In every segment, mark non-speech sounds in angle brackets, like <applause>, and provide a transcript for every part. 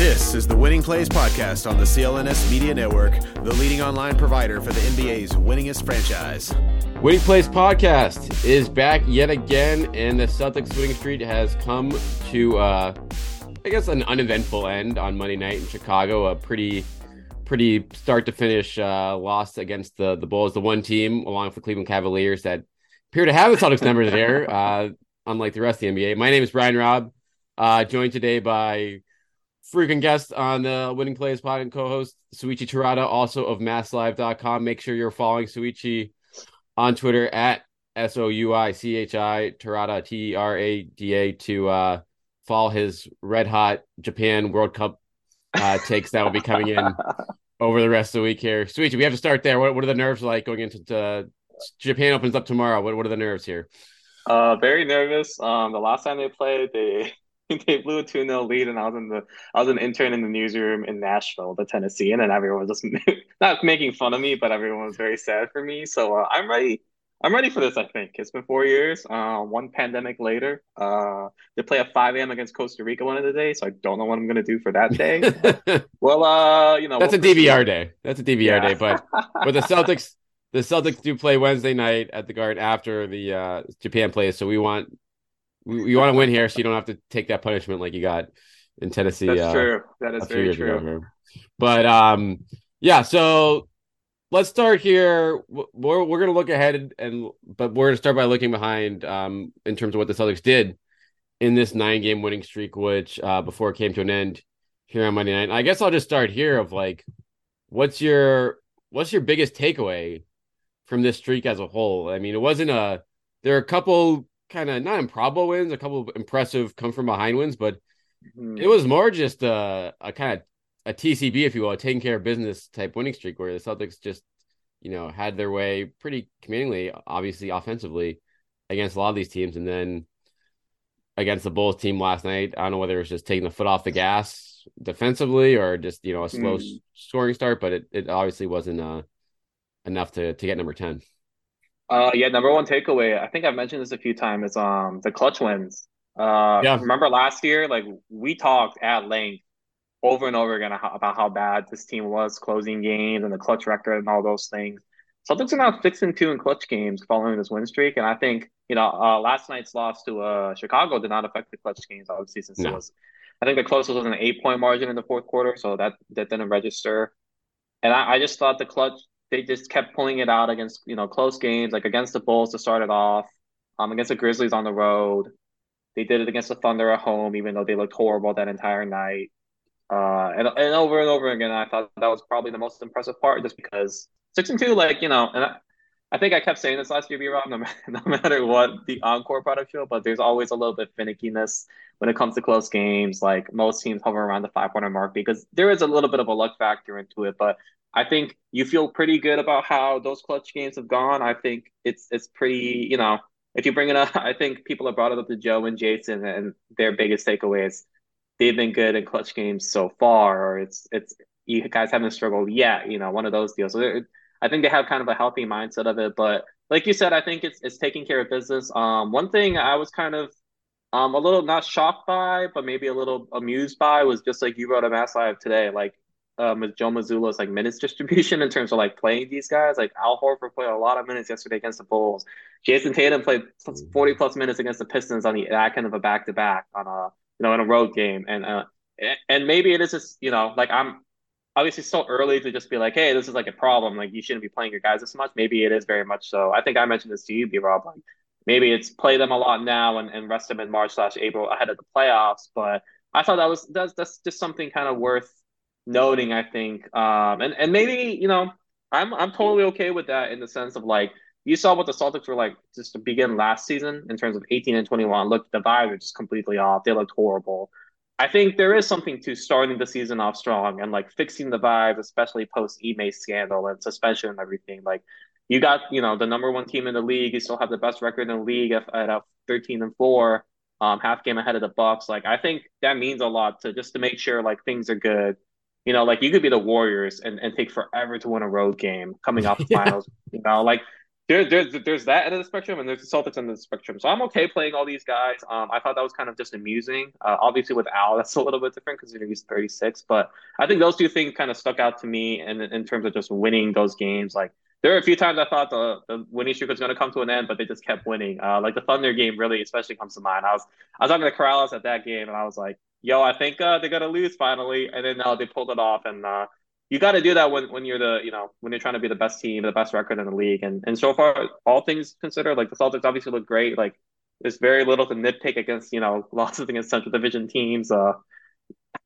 This is the Winning Plays Podcast on the CLNS Media Network, the leading online provider for the NBA's winningest franchise. Winning Plays Podcast is back yet again, and the Celtics winning streak has come to, uh, I guess, an uneventful end on Monday night in Chicago. A pretty, pretty start to finish uh, loss against the the Bulls, the one team along with the Cleveland Cavaliers that appear to have the Celtics numbers there, <laughs> uh, unlike the rest of the NBA. My name is Brian Robb, uh, joined today by freaking guest on the Winning Plays Pod and co-host Souichi Terada, also of MassLive.com. Make sure you're following Souichi on Twitter at S O U I C H I Terada T E R A D A to uh, follow his red hot Japan World Cup uh, takes that will be coming in <laughs> over the rest of the week here. Souichi, we have to start there. What, what are the nerves like going into uh, Japan opens up tomorrow? What what are the nerves here? Uh, very nervous. Um, the last time they played, they <laughs> they blew a 2 0 lead, and I was in the I was an intern in the newsroom in Nashville, the Tennessee, and everyone was just <laughs> not making fun of me, but everyone was very sad for me. So uh, I'm ready. I'm ready for this. I think it's been four years. Uh, one pandemic later, uh, they play at 5 a.m. against Costa Rica one of the days. So I don't know what I'm going to do for that day. <laughs> well, uh, you know, that's we'll a DVR day. That's a DVR yeah. day. But but the Celtics, the Celtics do play Wednesday night at the Garden after the uh, Japan plays. So we want we, we want to win here, so you don't have to take that punishment like you got in Tennessee. That's uh, true. That is very true. But um, yeah. So let's start here. We're we're gonna look ahead and, and but we're gonna start by looking behind um in terms of what the Celtics did in this nine game winning streak, which uh before it came to an end here on Monday night. And I guess I'll just start here of like, what's your what's your biggest takeaway from this streak as a whole? I mean, it wasn't a there are a couple kind of not improbable wins, a couple of impressive come from behind wins, but mm-hmm. it was more just a, a kind of a TCB, if you will, a taking care of business type winning streak where the Celtics just, you know, had their way pretty commandingly, obviously offensively against a lot of these teams. And then against the Bulls team last night, I don't know whether it was just taking the foot off the gas defensively or just, you know, a slow mm. scoring start, but it, it obviously wasn't uh, enough to, to get number 10. Uh, yeah, number one takeaway. I think I've mentioned this a few times. Is um the clutch wins. Uh, yeah. Remember last year, like we talked at length over and over again about how bad this team was closing games and the clutch record and all those things. Celtics are now six and two in clutch games following this win streak, and I think you know uh, last night's loss to uh, Chicago did not affect the clutch games obviously since no. it was. I think the closest was an eight point margin in the fourth quarter, so that that didn't register. And I, I just thought the clutch they just kept pulling it out against you know close games, like against the Bulls to start it off, um, against the Grizzlies on the road. They did it against the Thunder at home, even though they looked horrible that entire night. Uh, and and over and over again, I thought that was probably the most impressive part, just because six and two, like you know, and I, I think I kept saying this last year, B Rob, no, <laughs> no matter what the encore product show, but there's always a little bit finickiness when it comes to close games. Like most teams hover around the 500 mark because there is a little bit of a luck factor into it. But I think you feel pretty good about how those clutch games have gone. I think it's it's pretty, you know, if you bring it up, <laughs> I think people have brought it up to Joe and Jayson, and their biggest takeaway is they've been good in clutch games so far, or it's it's you guys haven't struggled yet. You know, one of those deals. So I think they have kind of a healthy mindset of it. But like you said, I think it's it's taking care of business. Um, one thing I was kind of um a little not shocked by, but maybe a little amused by was just like you wrote a mass live today, like um, with Joe Mazzulla's like minutes distribution in terms of like playing these guys. Like Al Horford played a lot of minutes yesterday against the Bulls. Jayson Tatum played mm-hmm. forty plus minutes against the Pistons on the that kind of a back to back on a you know in a road game. And uh, and maybe it is just you know like I'm obviously still early to just be like, hey, this is like a problem. Like you shouldn't be playing your guys this much. Maybe it is very much so. I think I mentioned this to you, B Rob. Like maybe it's play them a lot now and, and rest them in March slash April ahead of the playoffs. But I thought that was that's that's just something kind of worth noting, I think. Um, and and maybe you know, I'm I'm totally okay with that in the sense of like you saw what the Celtics were like just to begin last season in terms of 18 and 21. Look, the vibes are just completely off. They looked horrible. I think there is something to starting the season off strong and like fixing the vibes, especially post Ime scandal and suspension and everything. Like you got, you know, the number one team in the league. You still have the best record in the league at, at 13 and four, um, half game ahead of the Bucks. Like I think that means a lot to just to make sure like things are good. You know, like you could be the Warriors and, and take forever to win a road game coming off the <laughs> yeah. finals. You know, like there, there's there's that end of the spectrum, and there's the Celtics end of the spectrum. So I'm okay playing all these guys. Um, I thought that was kind of just amusing. Uh, obviously with Al, that's a little bit different because he's 36. But I think those two things kind of stuck out to me, in in terms of just winning those games. Like there were a few times I thought the, the winning streak was going to come to an end, but they just kept winning. Uh, like the Thunder game really, especially comes to mind. I was I was talking to Corrales at that game, and I was like, "Yo, I think uh, they're gonna lose finally," and then uh, they pulled it off, and uh, you got to do that when, when you're the you know when you're trying to be the best team, the best record in the league, and and so far all things considered, like the Celtics obviously look great. Like there's very little to nitpick against you know <laughs> losses against Central Division teams. Uh,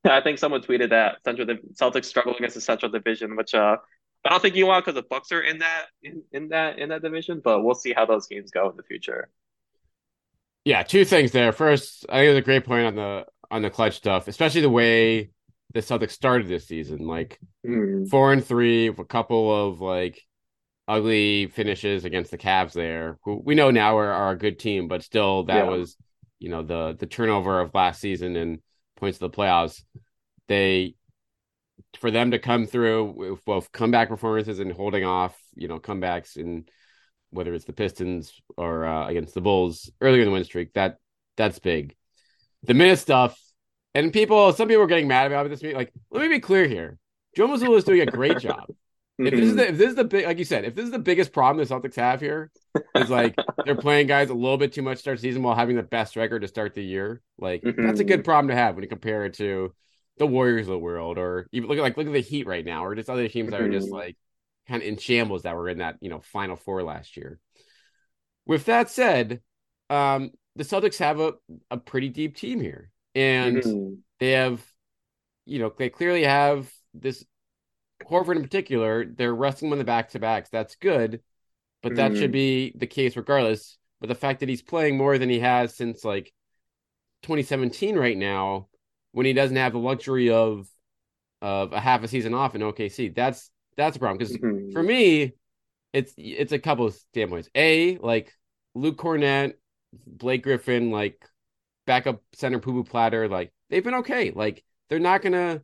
I think someone tweeted that Central the Celtics struggle against the Central Division, which uh I don't think you want because the Bucks are in that in, in that in that division, but we'll see how those games go in the future. Yeah, two things there. First, I think it's a great point on the on the clutch stuff, especially the way the Celtics started this season, like mm. four and three, with a couple of like ugly finishes against the Cavs there, who we know now are, are a good team, but still that yeah. was, you know, the the turnover of last season and points to the playoffs. They for them to come through with both comeback performances and holding off, you know, comebacks in whether it's the Pistons or uh, against the Bulls earlier in the win streak, that that's big. The minute stuff and people, some people are getting mad about this. Like, let me be clear here: Joe Mazzulla is doing a great <laughs> job. If this is the, if this is the big, like you said, if this is the biggest problem the Celtics have here, is like they're playing guys a little bit too much start season while having the best record to start the year. Like mm-hmm. that's a good problem to have when you compare it to the Warriors of the world, or even look at like look at the Heat right now, or just other teams that are just mm-hmm. like kind of in shambles that were in that you know Final Four last year. With that said, um, the Celtics have a, a pretty deep team here and mm-hmm. they have, you know, they clearly have this Horford in particular. They're wrestling him on the back to backs. That's good, but mm-hmm. that should mm-hmm. be the case regardless. But the fact that he's playing more than he has since like 2017 right now, when he doesn't have the luxury of of a half a season off in OKC, that's that's a problem. Because mm-hmm. for me, it's it's a couple of standpoints. A like Luke Kornet, Blake Griffin, like backup center Poo Poo Platter, like they've been okay. Like they're not gonna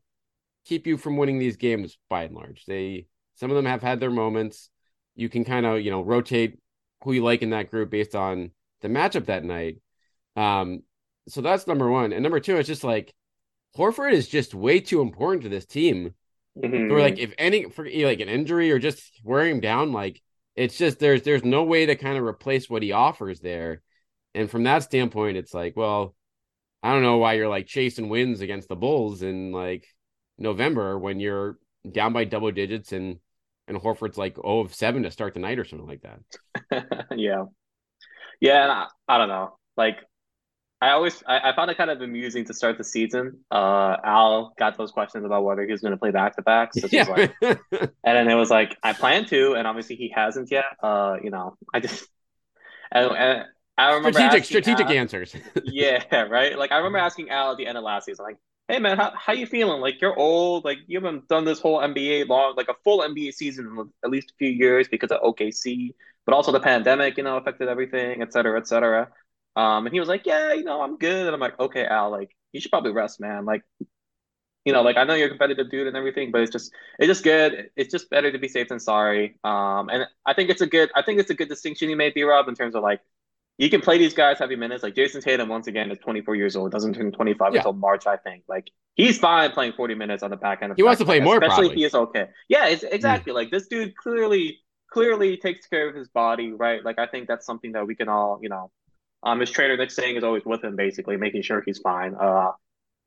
keep you from winning these games by and large. They some of them have had their moments. You can kind of you know rotate who you like in that group based on the matchup that night. Um, so that's number one, and number two, it's just like Horford is just way too important to this team. Mm-hmm. Or like if any for like an injury or just wearing him down, like it's just there's there's no way to kind of replace what he offers there. And from that standpoint, it's like, well, I don't know why you're like chasing wins against the Bulls in like November when you're down by double digits and and Horford's like oh of seven to start the night or something like that. <laughs> yeah, yeah, and I, I, don't know. Like I always I, I, found it kind of amusing to start the season. Uh, Al got those questions about whether he was going to play back to backs. Yeah. Like, and then it was like I plan to, and obviously he hasn't yet. Uh, you know, I just and, and I remember strategic strategic Al, answers. <laughs> yeah, right. Like I remember asking Al at the end of last season, like, "Hey man, how how you feeling? Like you're old. Like you haven't done this whole NBA long, like a full NBA season in at least a few years because of OKC, but also the pandemic, you know, affected everything, et cetera, et cetera." Um, and he was like, "Yeah, you know, I'm good." And I'm like, "Okay, Al, like you should probably rest, man. Like." You know, like I know you're a competitive dude and everything, but it's just it's just good. It's just better to be safe than sorry. Um, and I think it's a good I think it's a good distinction you made, B Rob, in terms of like you can play these guys heavy minutes. Like Jayson Tatum, once again, is 24 years old, doesn't turn 25 yeah. until March, I think. Like he's fine playing 40 minutes on the back end. Of he wants to play more, especially probably. if he is okay. Yeah, it's exactly. Mm. Like this dude clearly, clearly takes care of his body, right? Like I think that's something that we can all, you know, um, his trainer Nick Singh is always with him, basically making sure he's fine. Uh,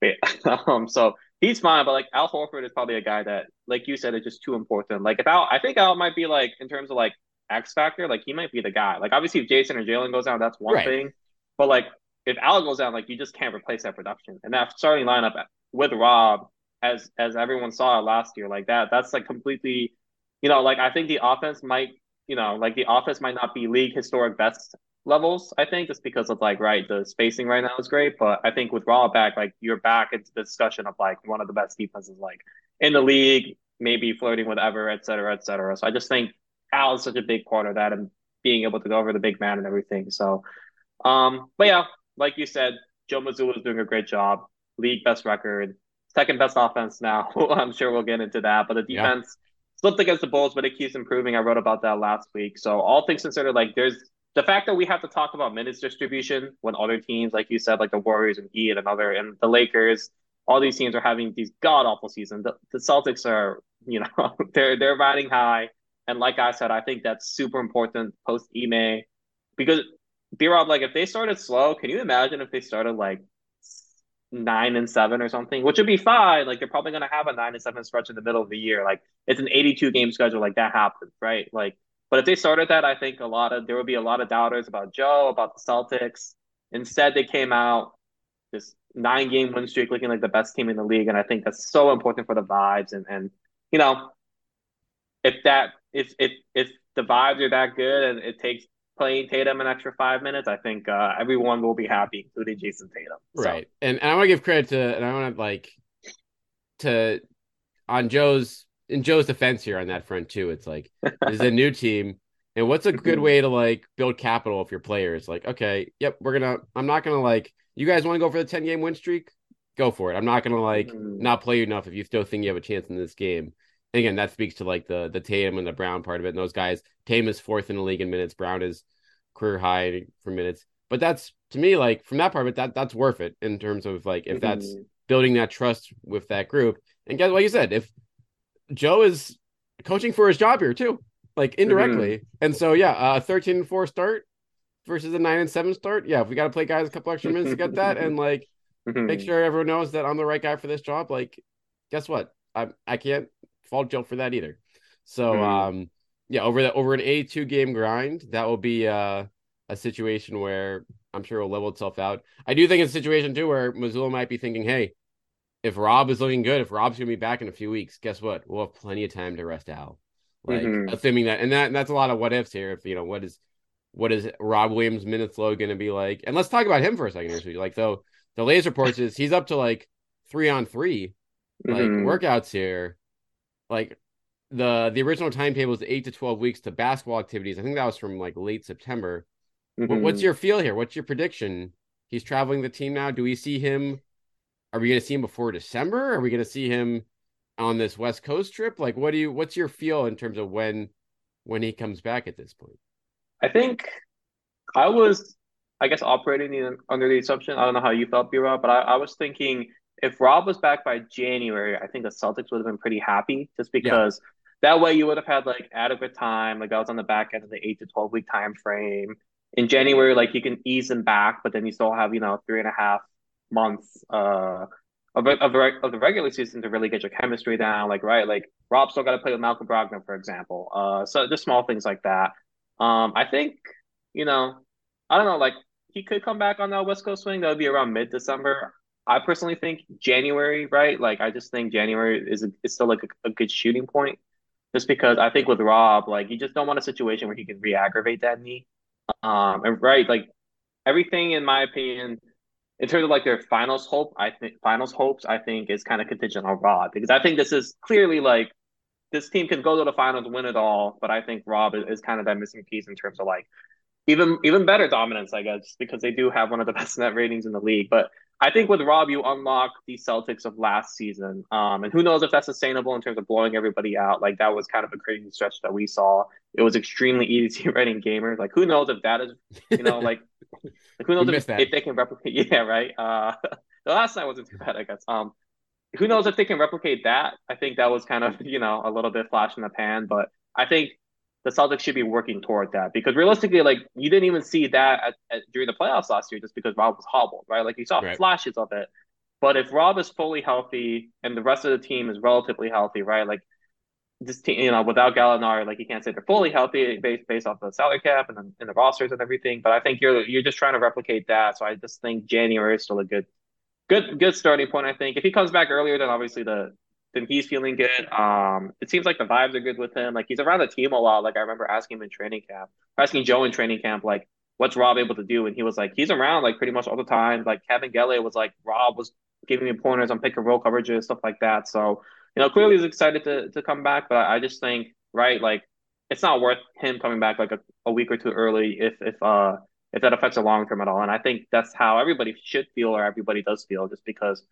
<laughs> um, so he's fine, but like Al Horford is probably a guy that, like you said, is just too important. Like if Al, I think Al might be like in terms of like X factor, like he might be the guy. Like obviously, if Jayson or Jaylen goes down, that's one right. thing. But like if Al goes down, like you just can't replace that production. And that starting lineup with Rob, as as everyone saw last year, like that, that's like completely, you know, like I think the offense might, you know, like the offense might not be league historic best levels. I think just because of like right the spacing right now is great, but I think with Rob back, like you're back into the discussion of like one of the best defenses like in the league, maybe flirting with ever, et cetera, et cetera. So I just think Al is such a big part of that and being able to go over the big man and everything. So, um, but yeah, like you said, Joe Mazzulla is doing a great job. League best record, second best offense now. <laughs> I'm sure we'll get into that, but the defense. Yeah. Slipped against the Bulls, but it keeps improving. I wrote about that last week. So all things considered, like there's the fact that we have to talk about minutes distribution when other teams, like you said, like the Warriors and Heat and other and the Lakers, all these teams are having these god awful seasons. The, the Celtics are, you know, <laughs> they're they're riding high. And like I said, I think that's super important post Ime because B Rob, like if they started slow, can you imagine if they started like nine and seven or something, which would be fine. Like they're probably gonna have a nine and seven stretch in the middle of the year. Like it's an 82 game schedule, like that happens, right? Like, but if they started that, I think a lot of there would be a lot of doubters about Joe, about the Celtics. Instead, they came out this nine game win streak, looking like the best team in the league, and I think that's so important for the vibes. And and you know, if that if if if the vibes are that good and it takes playing Tatum an extra five minutes, I think uh, everyone will be happy, including Jayson Tatum. So. Right, and, and I want to give credit to, and I want to like to on Joe's in Joe's defense here on that front too. It's like <laughs> this is a new team, and what's a good way to like build capital if your players like, okay, yep, we're gonna. I'm not gonna like. You guys want to go for the ten game win streak? Go for it. I'm not gonna like mm-hmm. not play you enough if you still think you have a chance in this game. And again, that speaks to like the the Tatum and the Brown part of it. And those guys, Tatum is fourth in the league in minutes. Brown is career high for minutes. But that's to me like from that part of it, that that's worth it in terms of like if that's mm-hmm. building that trust with that group. And guess like you said, if Joe is coaching for his job here too, like indirectly. Mm-hmm. And so yeah, a 13 and 4 start versus a 9 and 7 start. Yeah, if we got to play guys a couple extra minutes to get <laughs> that and like mm-hmm. make sure everyone knows that I'm the right guy for this job, like guess what? I I can't fault Joe for that either. So mm-hmm. um yeah, over the over an A two game grind, that will be uh, a situation where I'm sure will level itself out. I do think it's a situation too where Mazzulla might be thinking, hey, if Rob is looking good, if Rob's gonna be back in a few weeks, guess what? We'll have plenty of time to rest Al. Like mm-hmm. assuming that, and that and that's a lot of what ifs here. If you know what is what is Rob Williams' minutes low going to be like? And let's talk about him for a second here. So like though the latest reports is he's up to like three on three like mm-hmm. workouts here like the the original timetable is eight to twelve weeks to basketball activities. I think that was from like late September. Mm-hmm. What's your feel here? What's your prediction? He's traveling the team now. Do we see him? Are we going to see him before December? Are we going to see him on this West Coast trip? Like, what do you? What's your feel in terms of when when he comes back at this point? I think I was, I guess, operating in, under the assumption. I don't know how you felt, B Rob, but I, I was thinking if Rob was back by January, I think the Celtics would have been pretty happy just because yeah. that way you would have had like adequate time. Like I was on the back end of the eight to 12 week time frame. In January, like you can ease them back, but then you still have, you know, three and a half months uh, of, of, of the regular season to really get your chemistry down. Like, right, like Rob still got to play with Malcolm Brogdon, for example. Uh, so just small things like that. Um, I think, you know, I don't know, like he could come back on that West Coast swing. That would be around mid December. I personally think January, right? Like I just think January is a, is still like a, a good shooting point, just because I think with Rob, like you just don't want a situation where he can re-aggravate that knee. Um, and right, like everything in my opinion, in terms of like their finals hope, I think finals hopes, I think is kind of contingent on Rob because I think this is clearly like this team can go to the finals, win it all, but I think Rob is, is kind of that missing piece in terms of like even even better dominance, I guess, because they do have one of the <laughs> best net ratings in the league. But I think with Rob, you unlock the Celtics of last season. Um, and who knows if that's sustainable in terms of blowing everybody out. Like that was kind of a crazy stretch that we saw. It was extremely <laughs> easy writing gamers. Like who knows if that is, you know, like, <laughs> like who knows if, if, they can replicate. <laughs> Yeah, right. Uh, the last night wasn't too bad, I guess. Um, who knows if they can replicate that? I think that was kind of you know a little bit flash in the pan, but I think the Celtics should be working toward that because realistically, like you didn't even see that at, at, during the playoffs last year just because Rob was hobbled, right? Like you saw right. flashes of it. But if Rob is fully healthy and the rest of the team is relatively healthy, right? Like this team, you know, without Gallinari, like you can't say they're fully healthy based based off the salary cap and the, and the rosters and everything. But I think you're you're just trying to replicate that. So I just think January is still a good good good starting point. I think if he comes back earlier, then obviously the then he's feeling good. Um, it seems like the vibes are good with him. Like he's around the team a lot. Like I remember asking him in training camp, asking Joe in training camp, like, what's Rob able to do? And he was like, he's around like pretty much all the time. Like Kevin Kabengele was like, Rob was giving me pointers on pick and roll coverages, stuff like that. So, you know, clearly he's excited to, to come back, but I just think, right, like it's not worth him coming back like a, a week or two early if, if, uh, if that affects the long term at all. And I think that's how everybody should feel or everybody does feel just because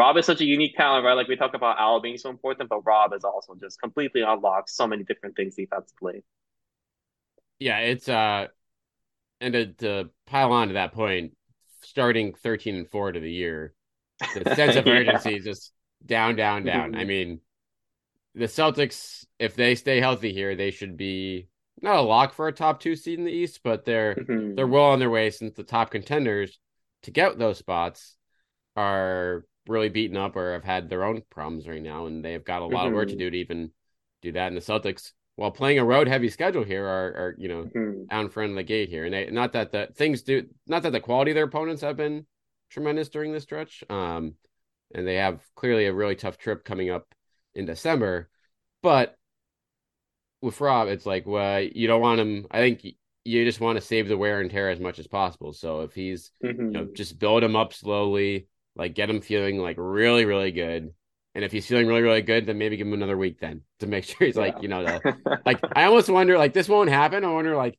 Rob is such a unique talent, right? Like we talk about Al being so important, but Rob is also just completely unlocked so many different things defensively. Yeah, it's uh and to, to pile on to that point, starting 13 and 4 to the year, the <laughs> sense of urgency is just down, down, down. I mean, the Celtics, if they stay healthy here, they should be not a lock for a top two seed in the East, but they're mm-hmm. they're well on their way since the top contenders to get those spots are really beaten up or have had their own problems right now, and they've got a lot mm-hmm. of work to mm-hmm. do to even do that. And the Celtics while playing a road heavy schedule here are, are you know mm-hmm. out in front of the gate here and they, not that the things do not that the quality of their opponents have been tremendous during this stretch um and they have clearly a really tough trip coming up in december but with rob it's like well you don't want him i think you just want to save the wear and tear as much as possible so if he's mm-hmm. you know mm-hmm. just build him up slowly like get him feeling like really really good and if he's feeling really, really good, then maybe give him another week then to make sure he's yeah. like, you know, the, <laughs> like I almost wonder like this won't happen. I wonder like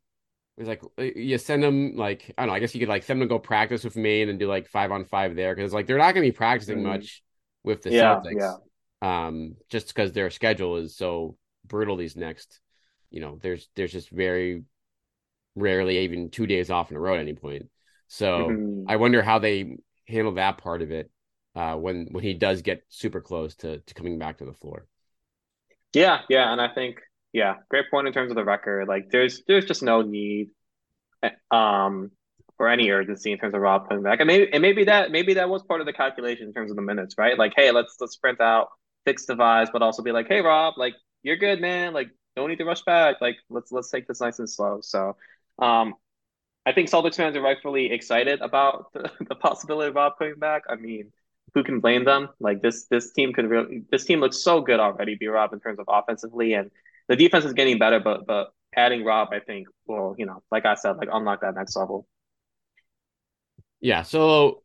it's like you send him like I don't know. I guess you could like send him to go practice with Maine and do like five on five there because like they're not going to be practicing mm. much with the yeah, Celtics, yeah. um, just because their schedule is so brutal these next. You know, there's there's just very rarely even two days off in a row at any point. So mm-hmm. I wonder how they handle that part of it uh, when when he does get super close to to coming back to the floor. Yeah, yeah, and I think yeah, great point in terms of the record. Like, there's there's just no need, um, for any urgency in terms of Rob coming back. And maybe and maybe that maybe that was part of the calculation in terms of the minutes, right? Like, hey, let's let's sprint out, fix the vibes, but also be like, hey, Rob, like you're good, man. Like, don't need to rush back. Like, let's let's take this nice and slow. So, um, I think Celtics fans are rightfully excited about <laughs> the, the possibility of Rob coming back. I mean, who can blame them? Like this this team could really this team looks so good already, B Rob, in terms of offensively and the defense is getting better, but but adding Rob, I think, will, you know, like I said, like unlock that next level. Yeah, so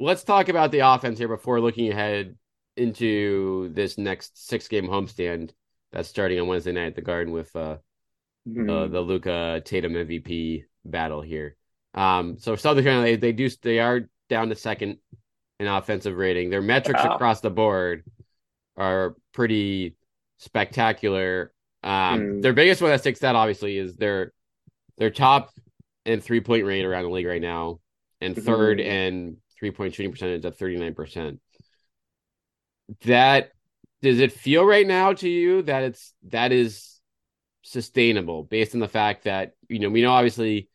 let's talk about the offense here before looking ahead into this next six game homestand that's starting on Wednesday night at the Garden with uh, mm-hmm. uh the Luka Tatum MVP battle here. Um, so Southern Carolina they, they do they are down to second in offensive rating. Their metrics wow. across the board are pretty spectacular. Um, mm. Their biggest one that sticks out obviously is their their top in three point rate around the league right now, and 3rd mm-hmm. in three point shooting percentage at thirty nine percent. That does it feel right now to you that it's that is sustainable based on the fact that you know we know obviously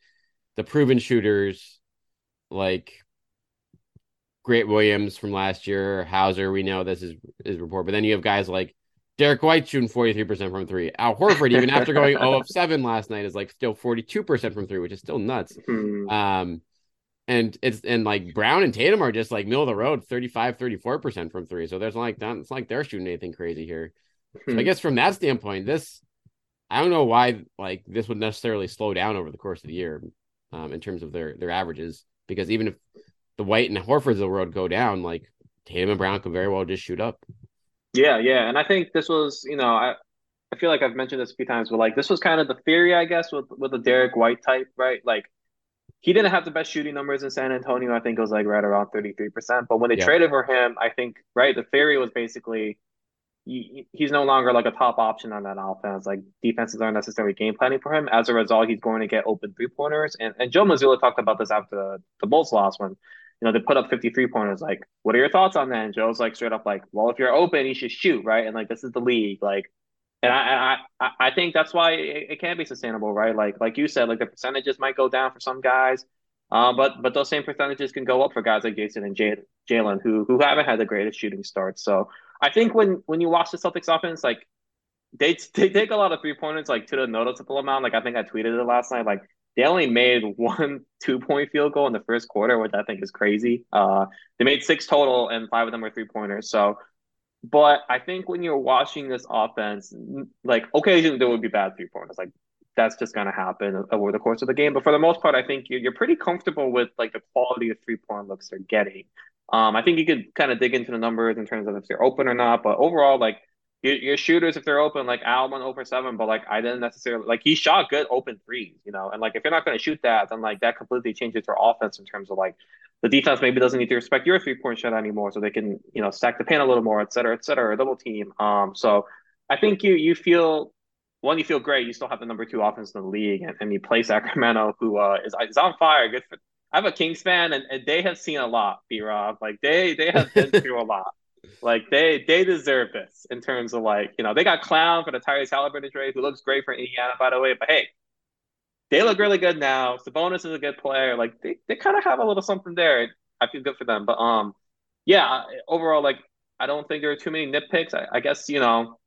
the proven shooters like Grant Williams from last year, Hauser, we know this is his report. But then you have guys like Derrick White shooting 43% from three. Al Horford, even after going 0 <laughs> of 7 last night, is like still 42% from three, which is still nuts. Mm-hmm. Um, and it's and like Brown and Tatum are just like middle of the road, 35, 34% from three. So there's like that it's like they're shooting anything crazy here. Mm-hmm. So I hmm. guess from that standpoint, this I don't know why like this would necessarily slow down over the course of the year, um, in terms of their their averages. Because even if the White and the Horfords of the world go down, like Tatum and Brown could very well just shoot up. Yeah, yeah, and I think this was, you know, I I feel like I've mentioned this a few times, but like this was kind of the theory, I guess, with with the Derrick White type, right? Like he didn't have the best shooting numbers in San Antonio. I think it was like right around thirty three percent. But when they yeah. traded for him, I think right, the theory was basically he, he's no longer like a top option on that offense. Like defenses aren't necessarily game planning for him. As a result, he's going to get open three pointers. And and Joe Mazzulla talked about this after the, the Bulls lost one you know, they put up 53 pointers. Like, what are your thoughts on that? And Joe's like straight up like, well, if you're open, you should shoot, right? And like, this is the league. Like, and I I I think that's why it, it can be sustainable, right? Like like you said, like the percentages might go down for some guys, uh, but but those same percentages can go up for guys like Jayson and Jaylen who who haven't had the greatest shooting starts. So I think when when you watch the Celtics offense, like they <laughs> they take a lot of three pointers like to the noticeable amount. Like I think I tweeted it last night. Like they only made <laughs> one two point field goal in the first quarter, which I think is crazy. Uh, they made six total, and five of them were three pointers. So, but I think when you're watching this offense, like occasionally there would be bad three pointers. Like that's just going to happen over the course of the game. But for the most part, I think you're, you're pretty comfortable with like the quality of three point looks they're getting. Um, I think you could kind of dig into the numbers in terms of if they're open or not. But overall, like your, your shooters, if they're open, like Al went over seven, but like I didn't necessarily like he shot good open threes, you know. And like if you're not going to shoot that, then like that completely changes your offense in terms of like the defense maybe doesn't need to respect your three point shot anymore, so they can you know stack the paint a little more, et cetera, et cetera, double team. Um, so I think you you feel one, you feel great. You still have the number two offense in the league, and, and you play Sacramento, who uh, is is on fire. Good for. I have a Kings fan, and, and they have seen a lot. B Rob, like they they have been through a lot. <laughs> Like they they deserve this in terms of like you know they got clown for the Tyrese Haliburton trade, who looks great for Indiana by the way. But hey, they look really good now. Sabonis is a good player. Like they, they kind of have a little something there. I feel good for them. But um, yeah, overall, like I don't think there are too many nitpicks. I, I guess you know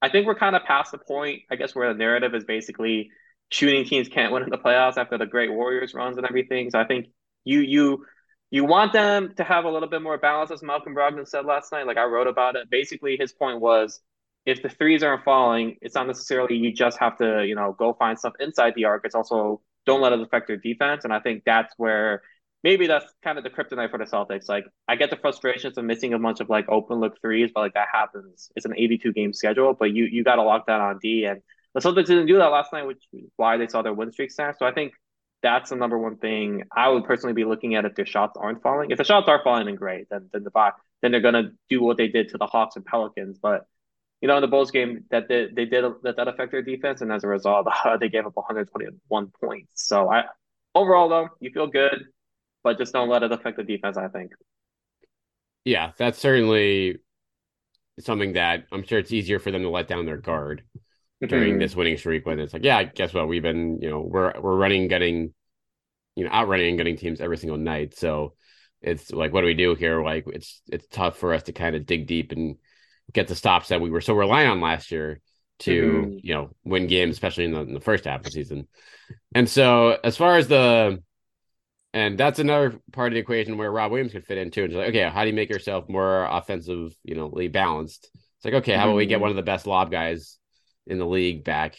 I think we're kind of past the point, I guess, where the narrative is basically shooting teams can't win in the playoffs after the great Warriors runs and everything. So I think you you you want them to have a little bit more balance, as Malcolm Brogdon said last night. Like I wrote about it. Basically, his point was if the threes aren't falling, it's not necessarily you just have to, you know, go find stuff inside the arc. It's also don't let it affect their defense. And I think that's where maybe that's kind of the kryptonite for the Celtics. Like I get the frustrations of missing a bunch of like open look threes, but like that happens. It's an 82 game schedule, but you you got to lock that on D. And the Celtics didn't do that last night, which is why they saw their win streak snap. So I think that's the number one thing I would personally be looking at if their shots aren't falling. If the shots are falling, then great. Then then the then they're gonna do what they did to the Hawks and Pelicans. But you know, in the Bulls game, that they, they did that that affect their defense, and as a result, <laughs> they gave up 121 points. So I overall though, you feel good but just don't let it affect the defense. I think. Yeah, that's certainly something that I'm sure it's easier for them to let down their guard during mm-hmm. this winning streak when it's like, yeah, guess what? We've been, you know, we're we're running, getting, you know, outrunning and getting teams every single night. So it's like, what do we do here? Like, it's it's tough for us to kind of dig deep and get the stops that we were so reliant on last year to, mm-hmm. you know, win games, especially in the, in the first half of the season. And so, as far as the and that's another part of the equation where Rob Williams could fit in into. It's like, okay, how do you make yourself more offensive, you know, balanced? It's like, okay, how about we get mm-hmm. one of the best lob guys in the league back?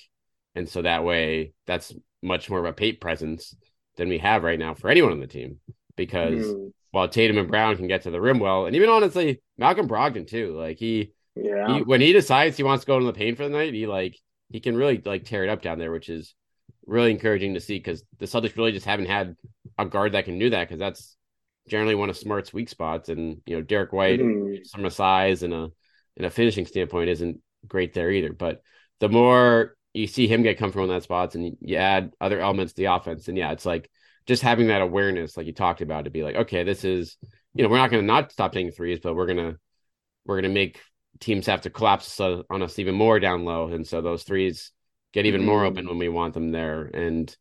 And so that way, that's much more of a paint presence than we have right now for anyone on the team. Because mm. while Tatum and Brown can get to the rim well, and even honestly, Malcolm Brogdon too, like he, yeah, he, when he decides he wants to go to the paint for the night, he like he can really like tear it up down there, which is really encouraging to see because the Celtics really just haven't had a guard that can do that because that's generally one of Smart's weak spots. And you know, Derrick White, mm-hmm. from a size and a and a finishing standpoint, isn't great there either. But the more you see him get comfortable in that spots and you add other elements to the offense, and yeah, it's like just having that awareness, like you talked about, to be like, okay, this is you know, we're not going to not stop taking threes, but we're gonna we're gonna make teams have to collapse on us even more down low, and so those threes get even more open mm-hmm. when we want them there. And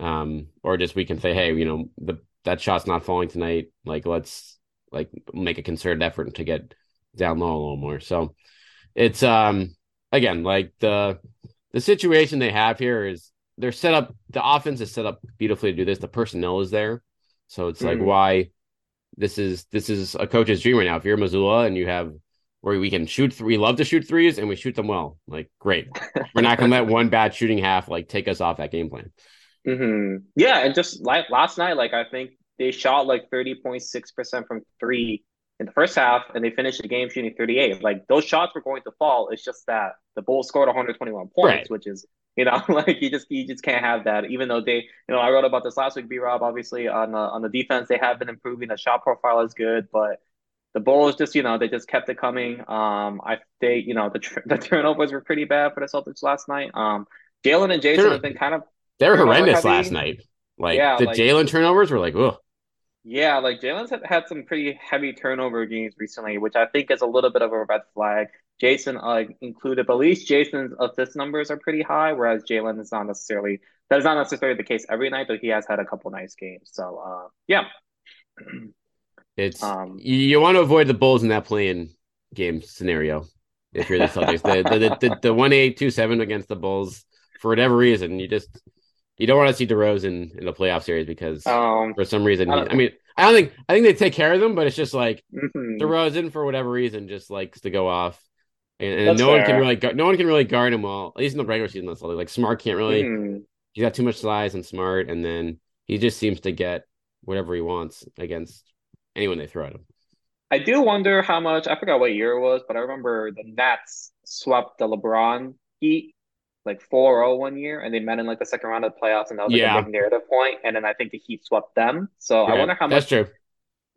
um or just we can say hey you know the that shot's not falling tonight. Like let's like make a concerted effort to get down low a little more. So it's um again like the the situation they have here is they're set up the offense is set up beautifully to do this the personnel is there so it's like mm. why this is this is a coach's dream right now if you're Mazzulla and you have where we can shoot three. We love to shoot threes and we shoot them well. Like, great. We're not going to let <laughs> one bad shooting half like take us off that game plan. Mm-hmm. Yeah, and just like last night, like I think they shot like thirty point six percent from three in the first half, and they finished the game shooting thirty eight. Like those shots were going to fall. It's just that the Bulls scored one hundred twenty one points, right. which is you know <laughs> like you just you just can't have that. Even though they, you know, I wrote about this last week. B Rob, obviously on the on the defense, they have been improving. The shot profile is good, but the Bulls just you know they just kept it coming. Um, I they you know the tr- <laughs> the turnovers were pretty bad for the Celtics last night. Um, Jaylen and Jayson have been kind of they were horrendous last night. Like yeah, the like, Jaylen turnovers were like oh yeah, like Jaylen's had, had some pretty heavy turnover games recently, which I think is a little bit of a red flag. Jayson uh, included, but at least Jayson's assist numbers are pretty high, whereas Jaylen is not necessarily that is not necessarily the case every night, but he has had a couple nice games. So uh, yeah. <clears throat> It's um, you, you, want to avoid the Bulls in that playing game scenario if you're the Celtics. the, the, the, the, the one eight two seven against the Bulls for whatever reason, you just you don't want to see DeRozan in the playoff series because um, for some reason, I, I, mean, I don't think I think they take care of them, but it's just like mm-hmm. DeRozan for whatever reason just likes to go off and, and no fair. one can really no one can really guard him well. At least in the regular season, that's like Smart can't really. Mm. He's got too much size and Smart, and then he just seems to get whatever he wants against anyone they throw at him. I do wonder how much I forgot what year it was, but I remember the Nets swept the LeBron Heat like 4-0 one year, and they met in like the second round of the playoffs, and that was like yeah. a big narrative point. And then I think the Heat swept them. So yeah, I wonder how much. That's true.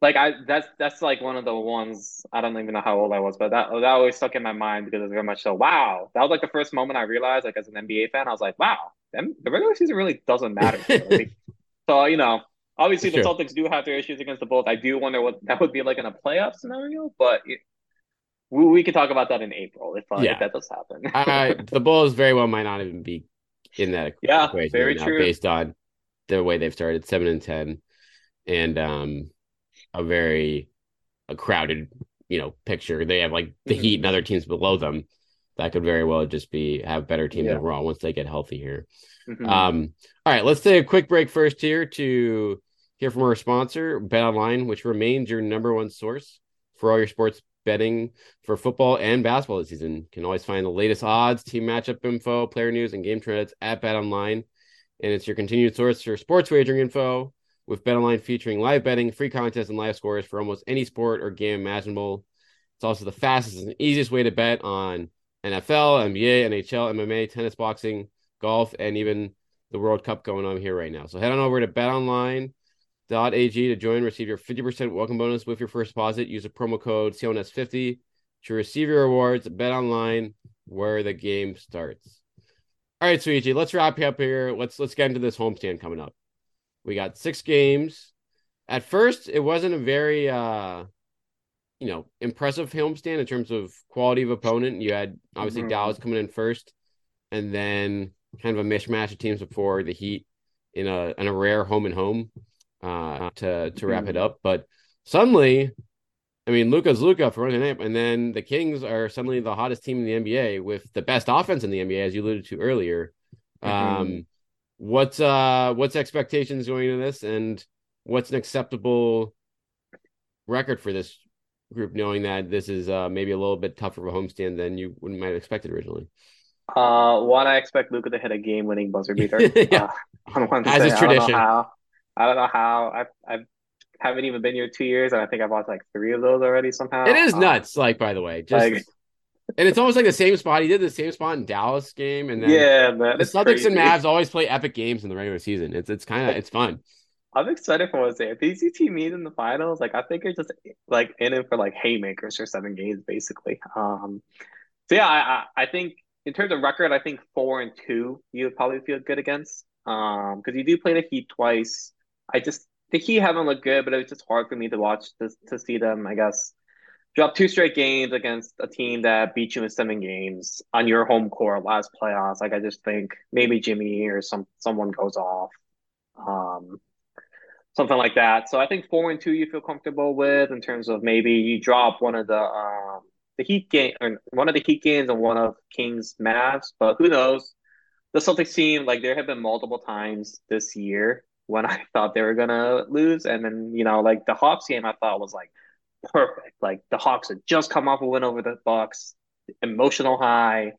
Like I, that's that's like one of the ones I don't even know how old I was, but that that always stuck in my mind because it's very much so. Wow, that was like the first moment I realized, like as an NBA fan, I was like, wow, them, the regular season really doesn't matter. <laughs> so you know, obviously the Celtics do have their issues against the Bulls. I do wonder what that would be like in a playoff scenario, but it, we, we could talk about that in April if, uh, yeah. if that does happen. uh, the Bulls very well might not even be in that yeah, equation very right true. based on the way they've started seven and ten, and um, a very a crowded you know picture. They have like the mm-hmm. Heat and other teams below them. That could very well just be have better teams yeah. overall once they get healthy here. Mm-hmm. Um, all right, let's take a quick break first here to hear from our sponsor, Bet Online, which remains your number one source for all your sports betting for football and basketball this season. You can always find the latest odds, team matchup info, player news, and game trends at Bet Online. And it's your continued source for sports wagering info with Bet Online featuring live betting, free contests, and live scores for almost any sport or game imaginable. It's also the fastest and easiest way to bet on NFL, NBA, NHL, MMA, tennis, boxing, golf, and even the World Cup going on here right now. So head on over to Bet Online .ag to join. Receive your 50% welcome bonus with your first deposit. Use a promo code CLNS50 to receive your rewards. Bet online where the game starts. All right, Souichi, let's wrap you up here. Let's let's get into this homestand coming up. We got six games. At first, it wasn't a very uh you know impressive homestand in terms of quality of opponent. You had obviously mm-hmm. Dallas coming in first, and then kind of a mishmash of teams before the Heat in a in a rare home and home uh, to to wrap it mm-hmm. up. But suddenly, I mean, Luka's Luka for running up, and then the Kings are suddenly the hottest team in the NBA with the best offense in the NBA, as you alluded to earlier. Mm-hmm. Um, what's uh what's expectations going into this, and what's an acceptable record for this group, knowing that this is uh maybe a little bit tougher of a homestand than you might have expected originally? Uh, one, I expect Luka to hit a game-winning buzzer beater. <laughs> yeah, uh, as is tradition. I don't know how. I I haven't even been here two years, and I think I bought like three of those already somehow. It is um, nuts. Like by the way, just. Like, and it's almost like the same spot. He did the same spot in Dallas game, and then yeah, man, the Celtics crazy. and Mavs always play epic games in the regular season. It's it's kind of it's fun. I'm excited for what's there. If these two meet in the finals, like I think it's just like in it for like haymakers for seven games, basically. Um, so yeah, I, I think in terms of record, I think four and two you would probably feel good against. Um, because you do play the Heat twice. I just the Heat haven't looked good, but it was just hard for me to watch to to see them. I guess drop two straight games against a team that beat you in seven games on your home court last playoffs. Like I just think maybe Jimmy or some someone goes off, um, something like that. So I think four and two you feel comfortable with in terms of maybe you drop one of the um, the Heat game or one of the Heat games and one of Kings Mavs, but who knows? The Celtics team, like there have been multiple times this year when I <laughs> thought they were gonna lose, and then you know, like the Hawks game, I thought was like perfect. Like the Hawks had just come off a win over the Bucks, emotional high.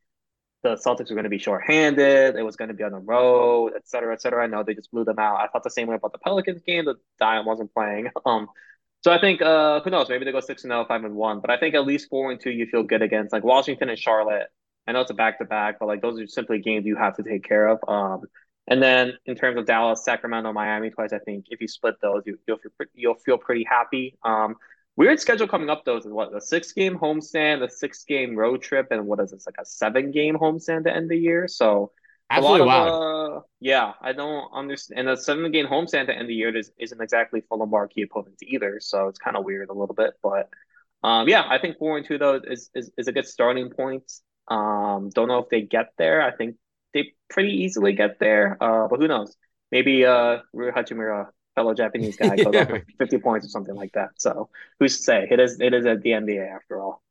The Celtics were going to be shorthanded. It was going to be on the road, et cetera, et cetera. I know they just blew them out. I thought the same way about the Pelicans game. The Dion wasn't playing. <laughs> Um, so I think uh, who knows? Maybe they go six and 0, 5 and one. But I think at least four and two you feel good against like Washington and Charlotte. I know it's a back to back, but like those are simply games you have to take care of. Um, and then in terms of Dallas, Sacramento, Miami twice, I think if you split those, you, will feel you'll feel pretty happy. Um, weird schedule coming up though is what the six game homestand, the six game road trip, and what is this like a seven game homestand to end the year? So absolutely wow. Uh, yeah, I don't understand. And a seven game homestand to end the year is, isn't exactly full of marquee opponents either, so it's kind of weird a little bit. But um, yeah, I think four and two though is is, is a good starting point. Um, don't know if they get there. I think they pretty easily get there. Uh, but who knows? Maybe uh, Rui Hachimura, fellow Japanese guy, <laughs> goes yeah. up 50 points or something like that. So who's to say? It is it is at the NBA after all.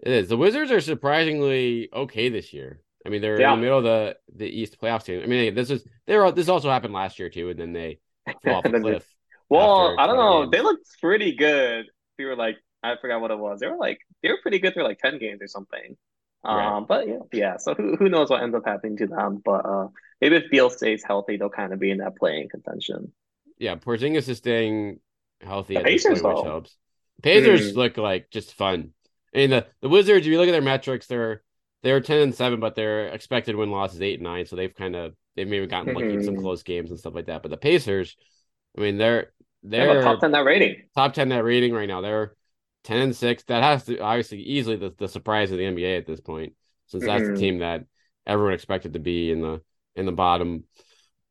It is. The Wizards are surprisingly okay this year. I mean, they're yeah. in the middle of the the East playoffs team. I mean, this is they're this also happened last year too, and then they fall off <laughs> a cliff. well, I don't know. Games. They looked pretty good. We were like I forgot what it was. They were like they were pretty good for like ten games or something. Right. Um, but yeah, yeah. So who who knows what ends up happening to them? But uh, maybe if Beal stays healthy, they'll kind of be in that playing contention. Yeah, Porzingis is staying healthy the at Pacers, this point, which helps. Pacers mm. look like just fun. I mean the the Wizards. If you look at their metrics, they're they're ten and seven, but their expected win loss is eight and nine. So they've kind of they've maybe gotten lucky in some mm-hmm. close games and stuff like that. But the Pacers, I mean, they're they're top ten net rating. Top ten net rating right now. They're ten and six. That has to obviously easily the, the surprise of the NBA at this point, since that's mm-hmm. the team that everyone expected to be in the in the bottom,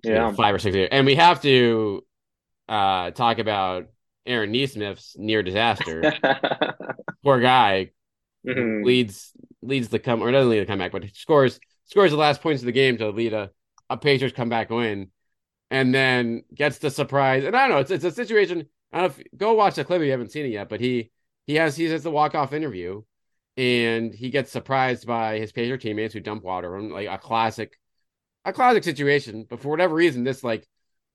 yeah, you know, five or six. And we have to uh talk about Aaron Nesmith's near disaster. <laughs> Poor guy mm-hmm. leads leads the come or doesn't lead the comeback, but scores scores the last points of the game to lead a a Pacers comeback win, and then gets the surprise. And I don't know, it's it's a situation. I don't know if go watch the clip if you haven't seen it yet, but he he has he has the walk off interview, and he gets surprised by his Pacer teammates who dump water on him, like a classic, a classic situation. But for whatever reason, this like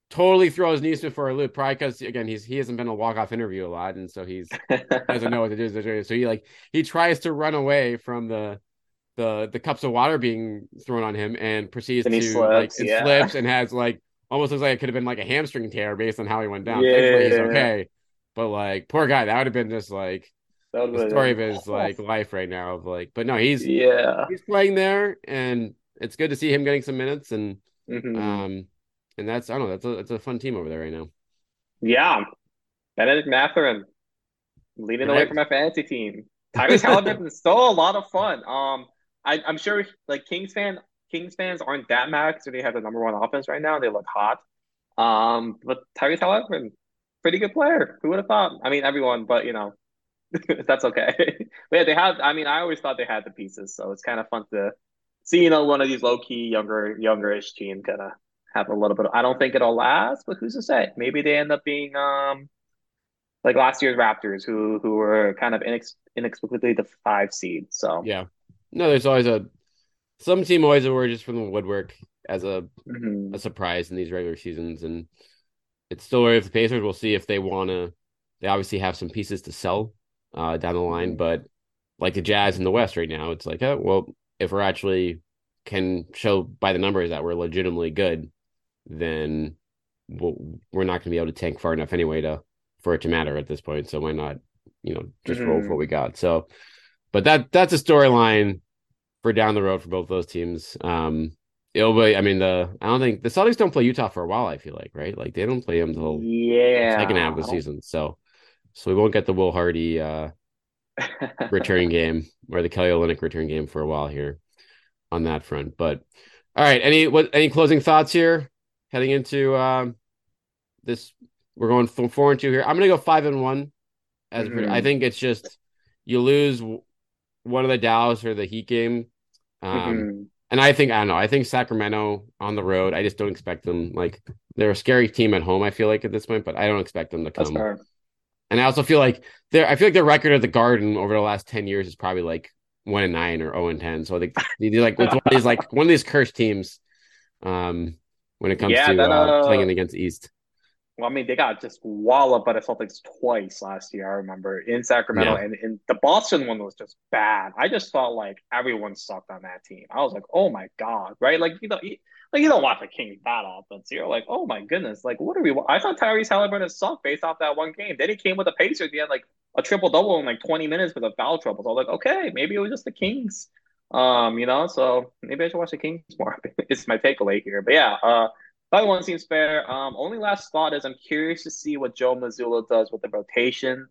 totally throws Nesmith for a loop. Probably because again he's he hasn't been a walk off interview a lot, and so he's doesn't know what to do. So he like he tries to run away from the the the cups of water being thrown on him and proceeds and to slips, like and yeah. slips and has like almost looks like it could have been like a hamstring tear based on how he went down. Yeah, Thankfully he's okay. But like poor guy, that would have been just like the story of his like life right now of like but no he's yeah he's playing there and it's good to see him getting some minutes and mm-hmm. um and that's I don't know that's a that's a fun team over there right now. Yeah, Benedict Mathurin leading right. away from my fantasy team. Tyrese Halliburton is still a lot of fun. Um, I, I'm sure like Kings fan Kings fans aren't that mad because they have the number one offense right now. They look hot. Um, but Tyrese Halliburton, pretty good player. Who would have thought? I mean, everyone, but you know, <laughs> that's okay. <laughs> but yeah, they have. I mean, I always thought they had the pieces, so it's kind of fun to see you know one of these low key younger youngerish team kind of have a little bit. Of, I don't think it'll last, but who's to say? Maybe they end up being um like last year's Raptors, who who were kind of inex- inexplicably the five seed. So yeah, no, there's always a some team always emerges from the woodwork as a mm-hmm. a surprise in these regular seasons, and it's still if the Pacers. We'll see if they want to. They obviously have some pieces to sell uh, down the line, mm-hmm. but like the Jazz in the West right now, it's like, oh, well, if we're actually can show by the numbers that we're legitimately good, then we'll, we're not going to be able to tank far enough anyway to for it to matter at this point. So why not, you know, just mm-hmm. roll for what we got? So, but that that's a storyline for down the road for both those teams. Um, it'll be. I mean, the I don't think the Celtics don't play Utah for a while. I feel like right, like they don't play them until yeah second half of the season. So, so we won't get the Will Hardy uh, return <laughs> game or the Kelly Olynyk return game for a while here on that front. But all right, any what any closing thoughts here heading into um, this? We're going from four and two here. I'm going to go five and one. As mm-hmm. I think it's just you lose one of the Dallas or the Heat game. Um, mm-hmm. And I think I don't know. I think Sacramento on the road. I just don't expect them. Like they're a scary team at home. I feel like at this point, but I don't expect them to come. And I also feel like they're. I feel like their record of the Garden over the last ten years is probably like one and nine or zero and ten. So I think they're like with one of these like one of these cursed teams. Um, when it comes yeah, to that, uh, uh, playing against East. Well, I mean, they got just walloped by the Celtics twice last year. I remember in Sacramento, yeah. and, and the Boston one was just bad. I just felt like everyone sucked on that team. I was like, oh my god, right? Like you know, you, like you don't watch the Kings that often, so you're like, oh my goodness, like what are we? I thought Tyrese Halliburton sucked based off that one game. Then he came with a Pacers. He had like a triple double in like 20 minutes with a foul trouble. So I was like, okay, maybe it was just the Kings. Um, you know, so maybe I should watch the Kings more. <laughs> it's my takeaway here. But yeah, uh, that one seems fair. Um, only last thought is I'm curious to see what Joe Mazzulla does with the rotation.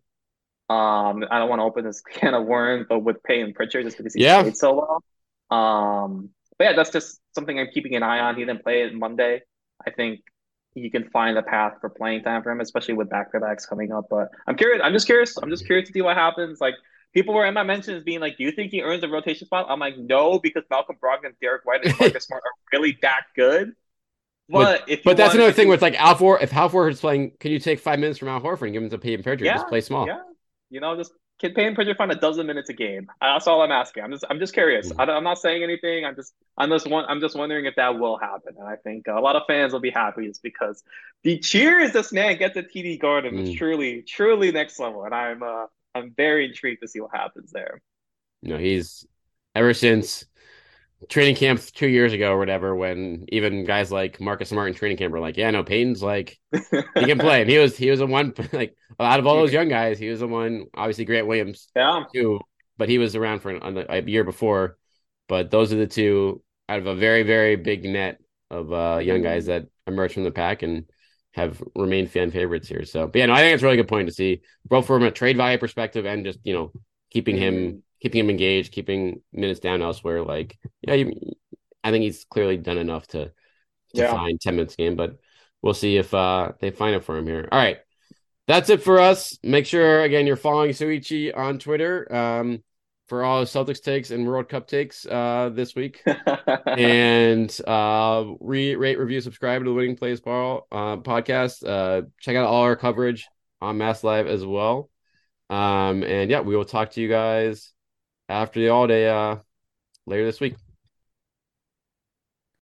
Um, I don't want to open this <laughs> can of worms, but with Payton Pritchard just because he yeah. played so well. Um, but yeah, that's just something I'm keeping an eye on. He didn't play it Monday. I think you can find a path for playing time for him, especially with back to backs coming up. But I'm curious. I'm just curious. I'm just curious to see what happens. Like people were in my mentions being like, "Do you think he earns a rotation spot?" I'm like, "No," because Malcolm Brogdon and Derrick White and <laughs> Marcus Smart are really that good. But but, but that's another thing with like Al For if Al Horford is playing, can you take five minutes from Al Horford and give him to Payton Pritchard? Yeah, just play small. Yeah, you know, just can Payton Pritchard find a dozen minutes a game? That's all I'm asking. I'm just I'm just curious. Mm-hmm. I am not saying anything. I'm just I'm just one, I'm just wondering if that will happen. And I think a lot of fans will be happy just because the cheers this man gets at TD Garden mm. is truly truly next level. And I'm uh I'm very intrigued to see what happens there. You know, he's ever since training camp two years ago or whatever, when even guys like Marcus Smart in training camp were like, "Yeah, no, Payton's like he can play," and he was he was the one <laughs> like out of all those young guys, he was the one. Obviously, Grant Williams, yeah, too, but he was around for an, a year before. But those are the two out of a very very big net of uh, young guys that emerged from the pack and have remained fan favorites here. So, but yeah, no, I think it's a really good point to see both from a trade value perspective and just you know keeping him keeping him engaged, keeping minutes down elsewhere. Like, yeah, you, I think he's clearly done enough to to yeah. find ten minutes game, but we'll see if uh they find it for him here. All right. That's it for us. Make sure again you're following Souichi on Twitter. Um, for all Celtics takes and World Cup takes uh, this week. <laughs> and uh, re- rate, review, subscribe to the Winning Plays Ball uh, podcast. Uh, check out all our coverage on Mass Live as well. Um, and yeah, we will talk to you guys after the all day uh, later this week.